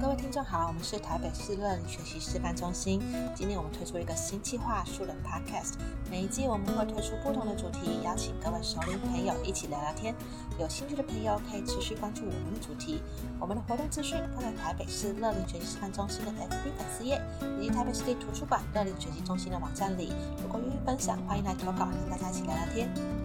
各位听众好，我们是台北市乐龄学习示范中心。今天我们推出一个新计划——树人 Podcast。每一季我们会推出不同的主题，邀请各位熟龄朋友一起聊聊天。有兴趣的朋友可以持续关注我们的主题。我们的活动资讯放在台北市乐龄学习示范中心的 FB 粉丝页，以及台北市立图书馆乐龄学习中心的网站里。如果愿意分享，欢迎来投稿，跟大家一起聊聊天。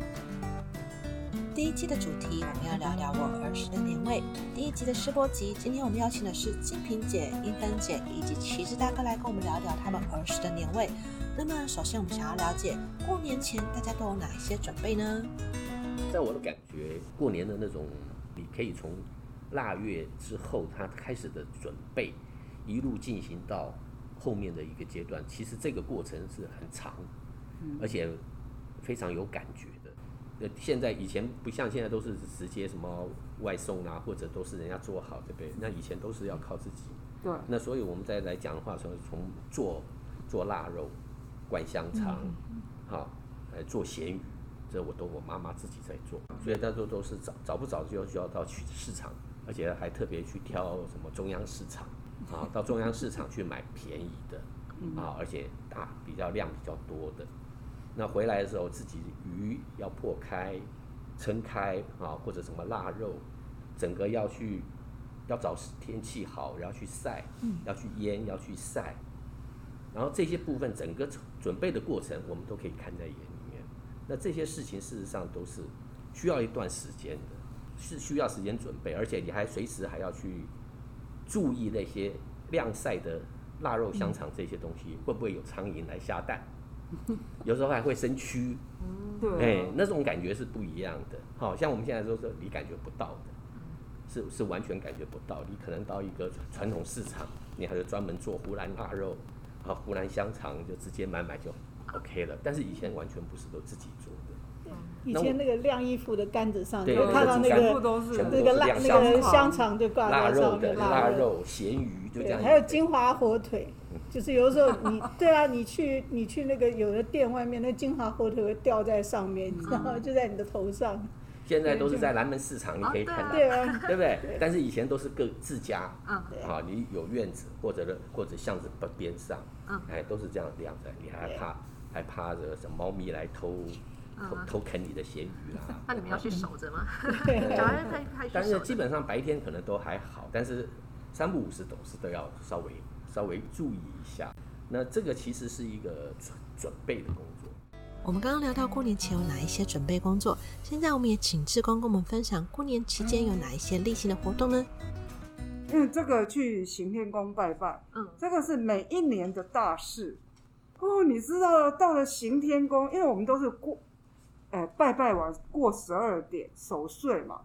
第一季的主题，我们要聊聊我儿时的年味。第一集的试播集，今天我们邀请的是金萍姐、英芬姐以及旗子大哥来跟我们聊聊他们儿时的年味。那么，首先我们想要了解，过年前大家都有哪一些准备呢？在我的感觉，过年的那种，你可以从腊月之后他开始的准备，一路进行到后面的一个阶段，其实这个过程是很长，而且非常有感觉。呃，现在以前不像现在都是直接什么外送啊，或者都是人家做好，对不对？那以前都是要靠自己。对。那所以我们再来讲的话，从从做做腊肉、灌香肠，好、嗯，来做咸鱼，这我都我妈妈自己在做。所以那时候都是早早不早就就要到去市场，而且还特别去挑什么中央市场，啊，到中央市场去买便宜的，啊，而且大比较量比较多的。那回来的时候，自己鱼要破开、撑开啊，或者什么腊肉，整个要去，要找天气好，然后去晒，要去腌，要去晒，然后这些部分整个准备的过程，我们都可以看在眼里面。那这些事情事实上都是需要一段时间的，是需要时间准备，而且你还随时还要去注意那些晾晒的腊肉、香肠这些东西会不会有苍蝇来下蛋。有时候还会生蛆，对，哎，那种感觉是不一样的。好像我们现在都是你感觉不到的，是是完全感觉不到。你可能到一个传统市场，你还是专门做湖南腊肉，啊，湖南香肠就直接买买就 OK 了。但是以前完全不是都自己做的。以前那个晾衣服的杆子上，对，看到那个全部都是那个腊那个香肠就挂在上面，腊肉、咸鱼就这样。还有金华火腿。就是有时候你 对啊，你去你去那个有的店外面，那金华火腿会掉在上面，你知道吗就在你的头上。现在都是在南门市场，你可以看到，对啊，对不对？但是以前都是各自家，啊，你有院子或者或者巷子边上，哎，都是这样晾在，你还怕还怕着什么猫咪来偷偷偷啃你的咸鱼啦？那你们要去守着吗？但是基本上白天可能都还好，但是三不五时总是都要稍微。稍微注意一下，那这个其实是一个准准备的工作。我们刚刚聊到过年前有哪一些准备工作，现在我们也请志工跟我们分享过年期间有哪一些例行的活动呢？因为这个去行天宫拜拜，嗯，这个是每一年的大事哦。你知道到了行天宫，因为我们都是过，哎、呃，拜拜完过十二点守岁嘛，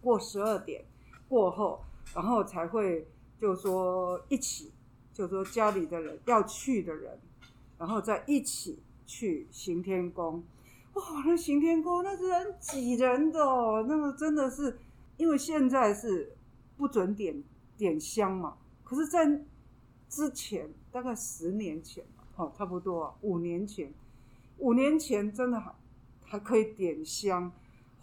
过十二点过后，然后才会。就说一起，就说家里的人要去的人，然后再一起去行天宫。哇，那行天宫那是很挤人的哦，那个真的是，因为现在是不准点点香嘛。可是，在之前大概十年前，哦，差不多啊，五年前，五年前真的还还可以点香。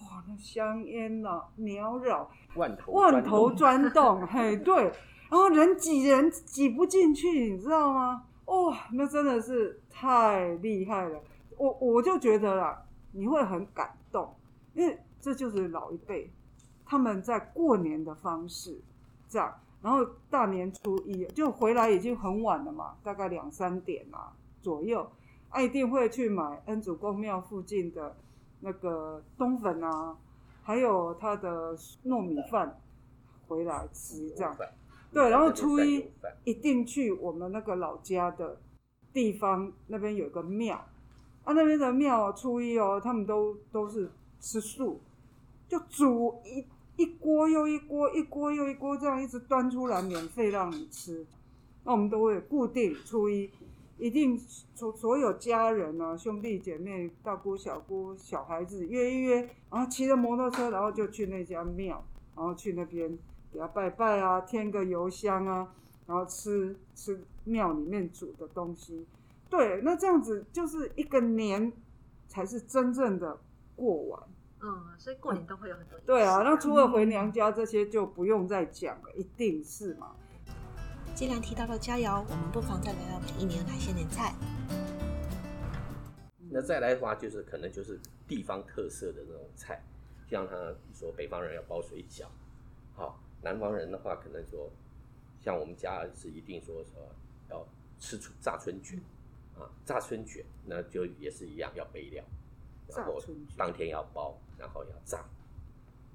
哇，那香烟呐，缭绕，万头万头钻动，嘿，对。然后人挤人挤不进去，你知道吗？哦，那真的是太厉害了！我我就觉得啦，你会很感动，因为这就是老一辈他们在过年的方式，这样。然后大年初一就回来已经很晚了嘛，大概两三点啊左右，啊、一定会去买恩主公庙附近的那个冬粉啊，还有他的糯米饭回来吃，这样。对，然后初一一定去我们那个老家的地方，那边有个庙，啊，那边的庙初一哦，他们都都是吃素，就煮一一锅又一锅，一锅又一锅，这样一直端出来，免费让你吃。那我们都会固定初一，一定所所有家人啊，兄弟姐妹、大姑小姑、小孩子约一约，然后骑着摩托车，然后就去那家庙，然后去那边。给他拜拜啊，添个油香啊，然后吃吃庙里面煮的东西。对，那这样子就是一个年才是真正的过完。嗯，所以过年都会有很多。对啊，那除了回娘家这些就不用再讲了，一定是嘛。既然提到了佳肴，我们不妨再聊聊每一年哪些年菜。那再来的话，就是可能就是地方特色的那种菜，像他说北方人要包水饺，好，南方人的话可能说，像我们家是一定说说要吃春炸春卷，啊，炸春卷那就也是一样要备料，然后当天要包，然后要炸，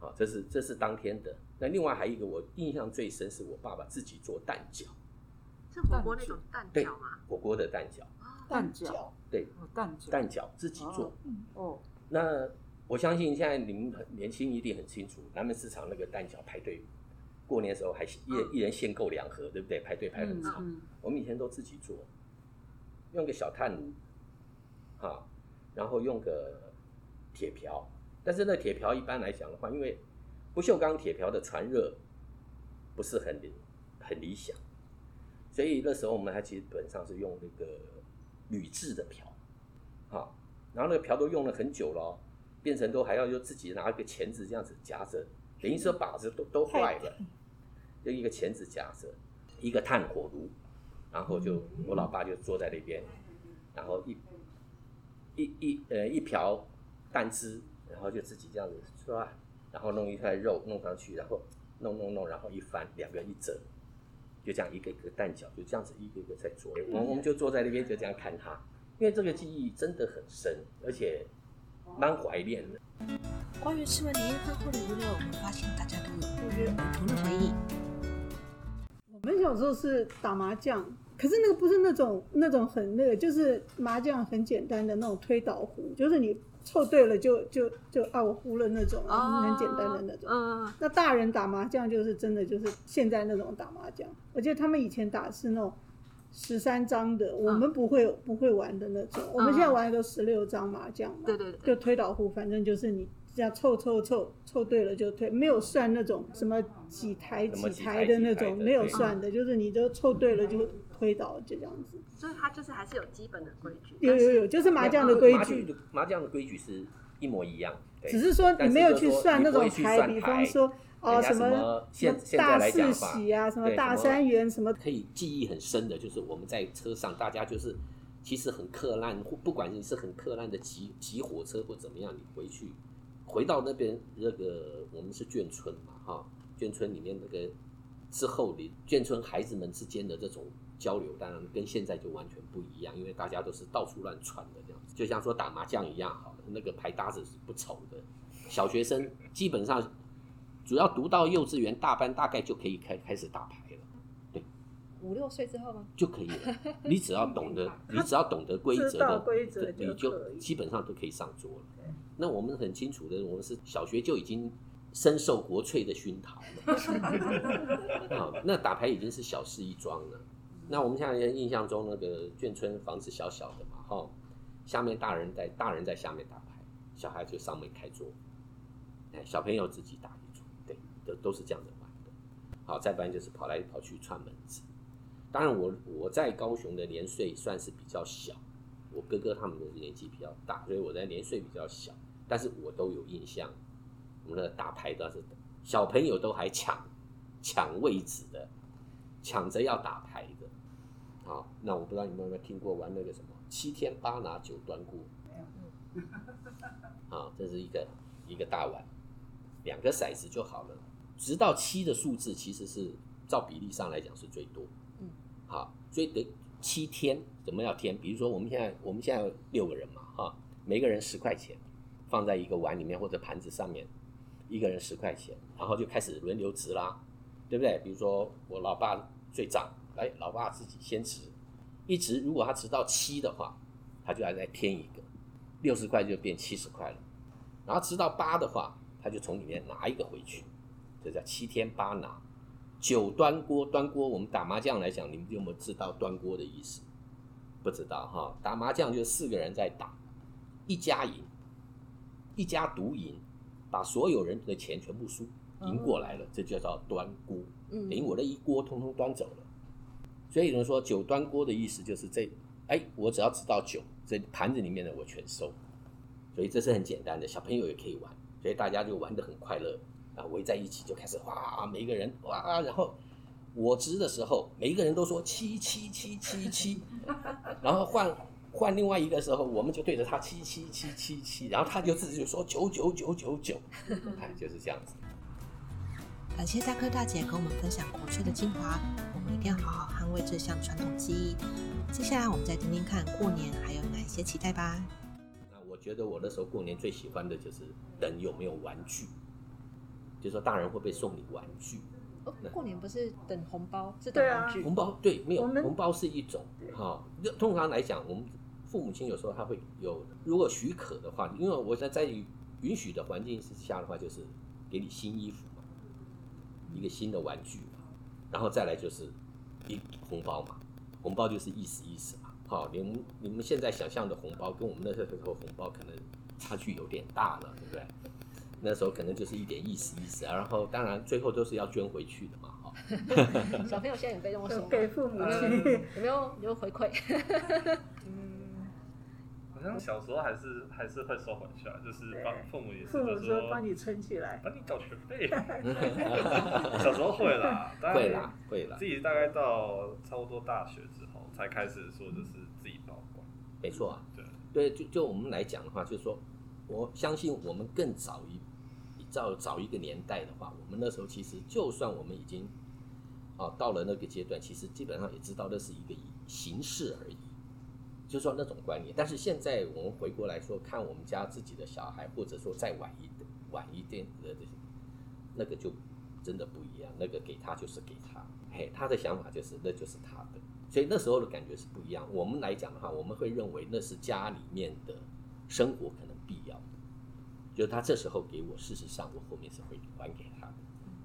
啊，这是这是当天的。那另外还有一个我印象最深是我爸爸自己做蛋饺，是火锅那种蛋饺吗？火锅的蛋饺。蛋饺，对，蛋饺，蛋饺自己做。哦，那我相信现在你们很年轻，一定很清楚南门市场那个蛋饺排队，过年的时候还一人一人限购两盒，对不对？排队排很长。我们以前都自己做，用个小炭炉，哈，然后用个铁瓢，但是那铁瓢一般来讲的话，因为不锈钢铁瓢的传热不是很很理想，所以那时候我们还基本上是用那个。铝制的瓢，好，然后那个瓢都用了很久了，变成都还要用自己拿一个钳子这样子夹着，等于说把子都都坏了，就一个钳子夹着，一个炭火炉，然后就我老爸就坐在那边，然后一一一呃一瓢蛋汁，然后就自己这样子是吧？然后弄一块肉弄上去，然后弄弄弄，然后一翻，两个一折。就这样一个一个蛋饺，就这样子一个一个在做。我我们就坐在那边就这样看他，因为这个记忆真的很深，而且蛮怀念的。关于吃完年夜饭后的娱乐，我们发现大家都有不约而同的回忆。我们小时候是打麻将，可是那个不是那种那种很那个，就是麻将很简单的那种推倒壶，就是你。凑对了就就就啊，我胡了那种，很简单的那种。嗯，那大人打麻将就是真的就是现在那种打麻将。我记得他们以前打是那种十三张的，我们不会不会玩的那种。我们现在玩的都十六张麻将嘛。对对对。就推倒壶，反正就是你这样凑凑凑凑对了就推，没有算那种什么几台几台的那种，没有算的，就是你都凑对了就。推倒就这样子，所以它就是还是有基本的规矩。有有有，就是麻将的规矩。麻将的规矩是一模一样，只是说你没有去算那种牌，比方说哦什么大四喜啊，什么大三元什么。可以记忆很深的，就是我们在车上，大家就是其实很克难，不管你是很克难的挤挤火车或怎么样，你回去回到那边那个我们是眷村嘛哈，眷村里面那个之后你眷村孩子们之间的这种。交流当然跟现在就完全不一样，因为大家都是到处乱窜的这样子，就像说打麻将一样，好了，那个牌搭子是不丑的。小学生基本上，主要读到幼稚园大班，大概就可以开开始打牌了。对，五六岁之后吗？就可以了。你只要懂得，你只要懂得规则的，规则你就基本上都可以上桌了。那我们很清楚的，我们是小学就已经深受国粹的熏陶了。好，那打牌已经是小事一桩了。那我们现在印象中那个眷村房子小小的嘛，哈，下面大人在大人在下面打牌，小孩就上面开桌，哎，小朋友自己打一桌，对，都都是这样的玩的。好，再不然就是跑来跑去串门子。当然我我在高雄的年岁算是比较小，我哥哥他们的年纪比较大，所以我在年岁比较小，但是我都有印象。我们的打牌都是小朋友都还抢抢位置的，抢着要打牌的。好，那我不知道你们有没有听过玩那个什么七天八拿九端锅？好，这是一个一个大碗，两个骰子就好了。直到七的数字其实是照比例上来讲是最多。嗯，好，所以得七天，怎么要天？比如说我们现在我们现在有六个人嘛，哈，每个人十块钱，放在一个碗里面或者盘子上面，一个人十块钱，然后就开始轮流值啦，对不对？比如说我老爸最长。来，老爸自己先值，一直，如果他值到七的话，他就要再添一个，六十块就变七十块了。然后值到八的话，他就从里面拿一个回去，这叫七添八拿。九端锅，端锅，我们打麻将来讲，你们有没有知道端锅的意思？不知道哈，打麻将就四个人在打，一家赢，一家独赢，把所有人的钱全部输赢过来了，这就叫端锅，等于我的一锅通通端走了。所以有人说九端锅的意思就是这，哎，我只要知道九，这盘子里面的我全收。所以这是很简单的，小朋友也可以玩。所以大家就玩得很快乐啊，围在一起就开始哇，每一个人哇，然后我值的时候，每一个人都说七七七七七，然后换换另外一个时候，我们就对着他七七七七七，然后他就自己就说九九九九九，哎，就是这样子。感谢大哥大姐跟我们分享国粹的精华，我们一定要好好捍卫这项传统技艺。接下来我们再听听看过年还有哪一些期待吧。那我觉得我那时候过年最喜欢的就是等有没有玩具，就是说大人会不会送你玩具？哦，过年不是等红包，是等玩具。红包对，没有红包是一种哈。通常来讲，我们父母亲有时候他会有，如果许可的话，因为我在在允许的环境之下的话，就是给你新衣服嘛。一个新的玩具嘛，然后再来就是一红包嘛，红包就是意思意思嘛。好，你们你们现在想象的红包跟我们那时候红包可能差距有点大了，对不对？那时候可能就是一点意思意思啊。然后当然最后都是要捐回去的嘛。哈，小朋友现在也被动送 给父母亲，有没有有没有回馈？小时候还是还是会收回去啊，就是帮父母也是，父母说帮你存起来，帮你搞学费。小时候会啦，会啦，会啦。自己大概到差不多大学之后，才开始说就是自己保管。没错啊，对对，就就我们来讲的话，就是说，我相信我们更早一早早一个年代的话，我们那时候其实就算我们已经啊到了那个阶段，其实基本上也知道那是一个形式而已。就说那种观念，但是现在我们回过来说，看我们家自己的小孩，或者说再晚一点、晚一点的这些，那个就真的不一样。那个给他就是给他，嘿，他的想法就是那就是他的，所以那时候的感觉是不一样。我们来讲的话，我们会认为那是家里面的生活可能必要的，就他这时候给我，事实上我后面是会还给他的，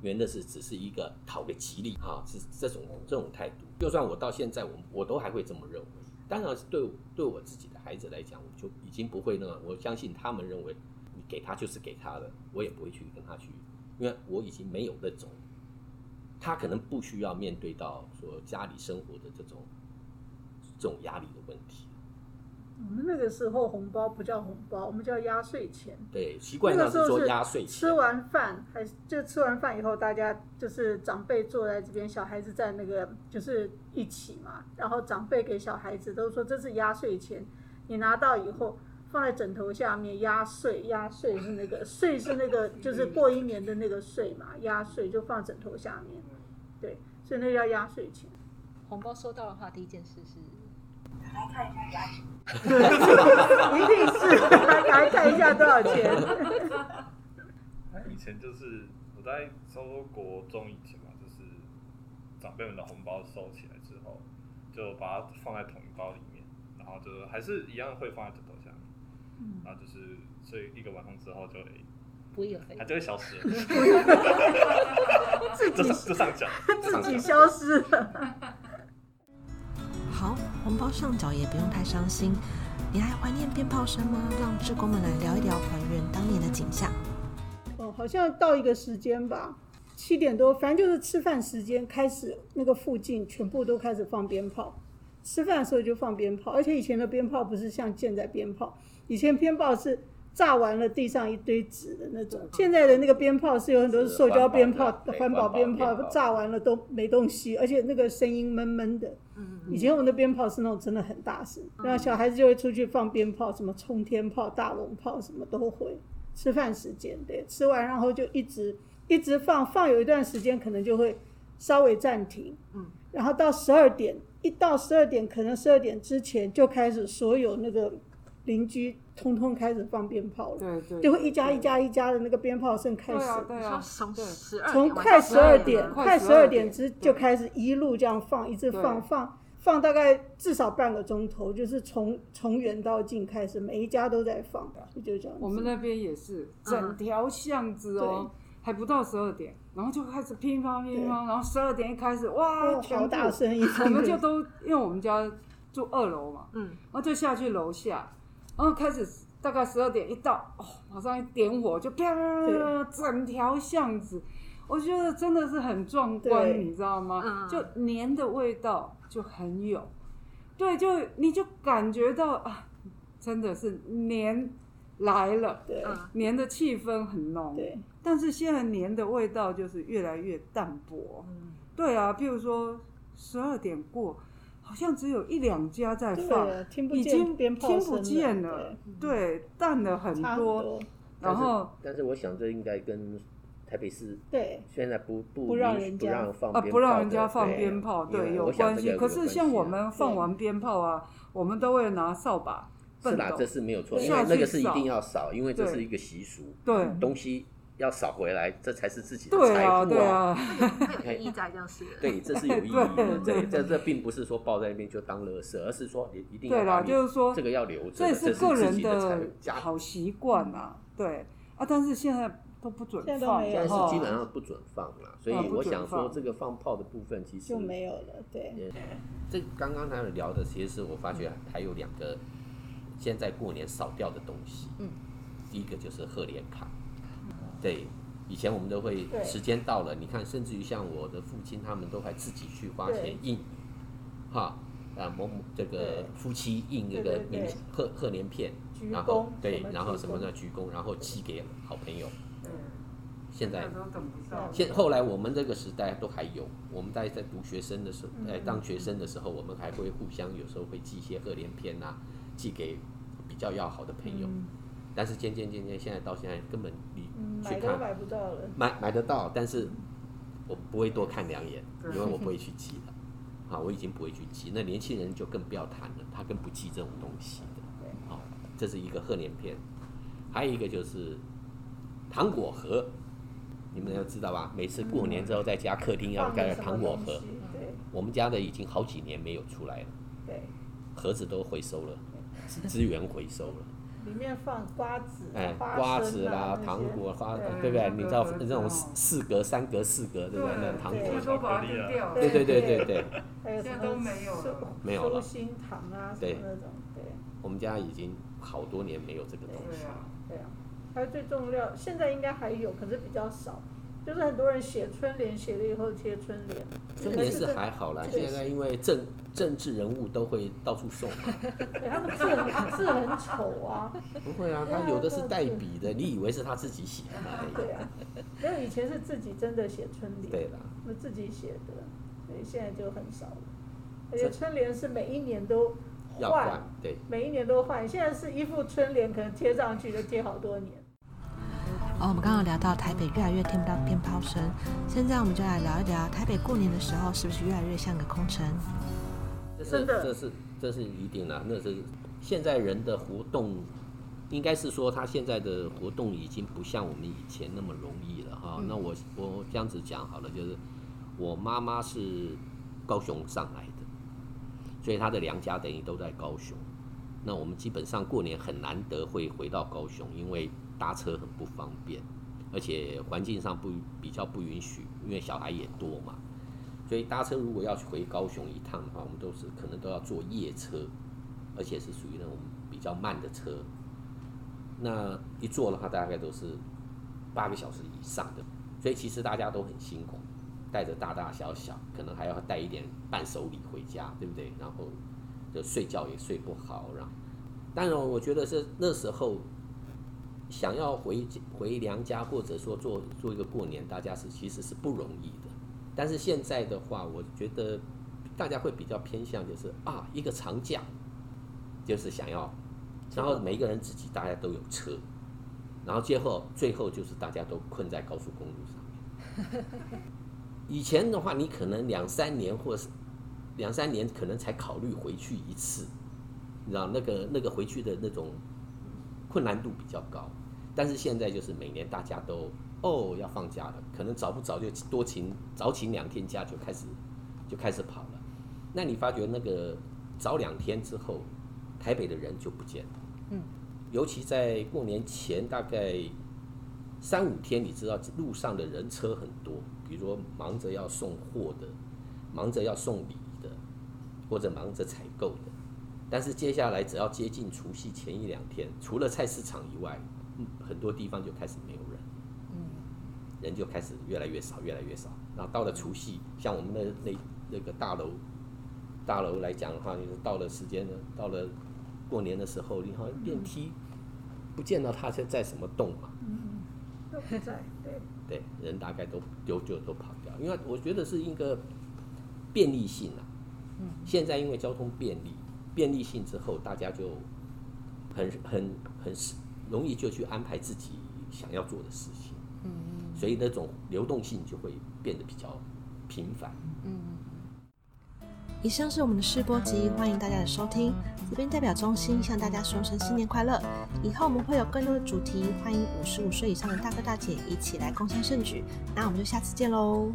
因为那是只是一个讨个吉利啊，是这种这种态度。就算我到现在，我我都还会这么认为。当然是对对我自己的孩子来讲，我就已经不会那样。我相信他们认为，你给他就是给他的，我也不会去跟他去，因为我已经没有那种，他可能不需要面对到说家里生活的这种这种压力的问题。我们那个时候红包不叫红包，我们叫压岁钱。对，习惯上是说压岁钱。吃完饭还是就吃完饭以后，大家就是长辈坐在这边，小孩子在那个就是一起嘛。然后长辈给小孩子都说这是压岁钱，你拿到以后放在枕头下面压岁，压岁是那个岁是那个就是过一年的那个岁嘛，压岁就放枕头下面。对，所以那叫压岁钱。红包收到的话，第一件事是。来看一下一定是来看一下多少钱。那以前就是我在差不多国中以前嘛，就是长辈们的红包收起来之后，就把它放在统一包里面，然后就还是一样会放在枕头下面，嗯、然后就是睡一个晚上之后就会不翼而飞，它就会消失。了，自己就上脚，自己消失了。好，红包上缴也不用太伤心。你还怀念鞭炮声吗？让志工们来聊一聊还原当年的景象。哦，好像到一个时间吧，七点多，反正就是吃饭时间开始，那个附近全部都开始放鞭炮。吃饭的时候就放鞭炮，而且以前的鞭炮不是像现在鞭炮，以前鞭炮是。炸完了，地上一堆纸的那种。现在的那个鞭炮是有很多是塑胶鞭炮，环保鞭炮，炸完了都没东西，而且那个声音闷闷的。以前我们的鞭炮是那种真的很大声，然后小孩子就会出去放鞭炮，什么冲天炮、大龙炮，什么都会。吃饭时间，对，吃完然后就一直一直放，放有一段时间可能就会稍微暂停。然后到十二点，一到十二点，可能十二点之前就开始所有那个。邻居通通开始放鞭炮了，对对，就会一家一家一家的那个鞭炮声开始，对啊，从从快十二点，快十二点之就开始一路这样放，一直放放放大概至少半个钟头，就是从从远到近开始，每一家都在放，就这样。我们那边也是，整条巷子哦，还不到十二点，然后就开始乒乓乒乓，然后十二点一开始，哇，好大声音，我们就都因为我们家住二楼嘛，嗯，然后就下去楼下。然后开始大概十二点一到，哦，马上一点火就啪，整条巷子，我觉得真的是很壮观，你知道吗？就年的味道就很有，对，就你就感觉到啊，真的是年来了，对，年的气氛很浓，对。但是现在年的味道就是越来越淡薄，嗯，对啊，譬如说十二点过，好像只有一两家在放，已经听不见了，对，淡了很多。然后，但是我想这应该跟台北市对现在不不不让人家放啊不让人家放鞭炮，对，有关系。可是像我们放完鞭炮啊，我们都会拿扫把。是啦，这是没有错，因为那个是一定要扫，因为这是一个习俗。对，东西要扫回来，这才是自己的财富啊。对啊，有意义在就是。对，这是有意义的。这，这这并不是说抱在那边就当乐色，而是说你一定要。对啦，就是说这个要留着，这是个人的好习惯啊。对啊，但是现在都不准放，现在是基本上不准放了。所以我想说，这个放炮的部分其实就没有了。对，这刚刚他们聊的，其实是我发觉还有两个。现在过年少掉的东西，嗯，第一个就是贺年卡，对，以前我们都会时间到了，你看，甚至于像我的父亲，他们都还自己去花钱印，哈，啊某某这个夫妻印那个明贺贺年片，然后对，然后什么的鞠躬，然后寄给好朋友，嗯，现在现后来我们这个时代都还有，我们大家在读学生的时候，在当学生的时候，我们还会互相有时候会寄一些贺年片呐。寄给比较要好的朋友，嗯、但是渐渐渐渐，现在到现在根本你去看、嗯、买都买不到了，买买得到，但是我不会多看两眼，因为我不会去记的，啊，我已经不会去记。那年轻人就更不要谈了，他更不记这种东西的。好，这是一个贺年片，还有一个就是糖果盒，你们要知道吧？每次过年之后在家客厅要盖糖果盒，我们家的已经好几年没有出来了，对，盒子都回收了。资源回收了，里面放瓜子，哎，瓜子啦，糖果花，对不对？你知道那种四格、三格、四格，对不对？那糖果，对对对对对。现在都没有了，没有了。寿星糖啊，什么那种，对。我们家已经好多年没有这个东西了。对啊，还有最重要，现在应该还有，可是比较少。就是很多人写春联，写了以后贴春联。春联是还好啦，现在因为政政治人物都会到处送嘛。他们字字很丑啊。不会啊，他有的是代笔的，你以为是他自己写的？对啊，没有以前是自己真的写春联。对啦，那自己写的，所以现在就很少了。而且春联是每一年都换，对，每一年都换。现在是一副春联，可能贴上去就贴好多年。哦，我们刚刚聊到台北越来越听不到鞭炮声，现在我们就来聊一聊台北过年的时候是不是越来越像个空城？这是这是这是一定的，那是现在人的活动，应该是说他现在的活动已经不像我们以前那么容易了哈。嗯、那我我这样子讲好了，就是我妈妈是高雄上来的，所以她的娘家等于都在高雄。那我们基本上过年很难得会回到高雄，因为。搭车很不方便，而且环境上不比较不允许，因为小孩也多嘛，所以搭车如果要去回高雄一趟的话，我们都是可能都要坐夜车，而且是属于那种比较慢的车。那一坐的话，大概都是八个小时以上的，所以其实大家都很辛苦，带着大大小小，可能还要带一点伴手礼回家，对不对？然后就睡觉也睡不好，然后当然我觉得是那时候。想要回回娘家，或者说做做一个过年，大家是其实是不容易的。但是现在的话，我觉得大家会比较偏向就是啊，一个长假，就是想要，然后每个人自己大家都有车，然后最后最后就是大家都困在高速公路上面。以前的话，你可能两三年或是两三年可能才考虑回去一次，你知道那个那个回去的那种困难度比较高。但是现在就是每年大家都哦要放假了，可能早不早就多请早请两天假就开始就开始跑了。那你发觉那个早两天之后，台北的人就不见了。嗯，尤其在过年前大概三五天，你知道路上的人车很多，比如说忙着要送货的，忙着要送礼的，或者忙着采购的。但是接下来只要接近除夕前一两天，除了菜市场以外，很多地方就开始没有人，嗯，人就开始越来越少，越来越少。然后到了除夕，像我们的那那个大楼，大楼来讲的话，就是到了时间呢，到了过年的时候，你好像电梯不见到他在在什么洞嘛。嗯，都不在，对。对，人大概都丢就都跑掉，因为我觉得是一个便利性啊。嗯。现在因为交通便利，便利性之后，大家就很很很容易就去安排自己想要做的事情。嗯。所以那种流动性就会变得比较频繁。嗯。以上是我们的试播集，欢迎大家的收听。这边代表中心向大家说声新年快乐。以后我们会有更多的主题，欢迎五十五岁以上的大哥大姐一起来共襄盛举。那我们就下次见喽。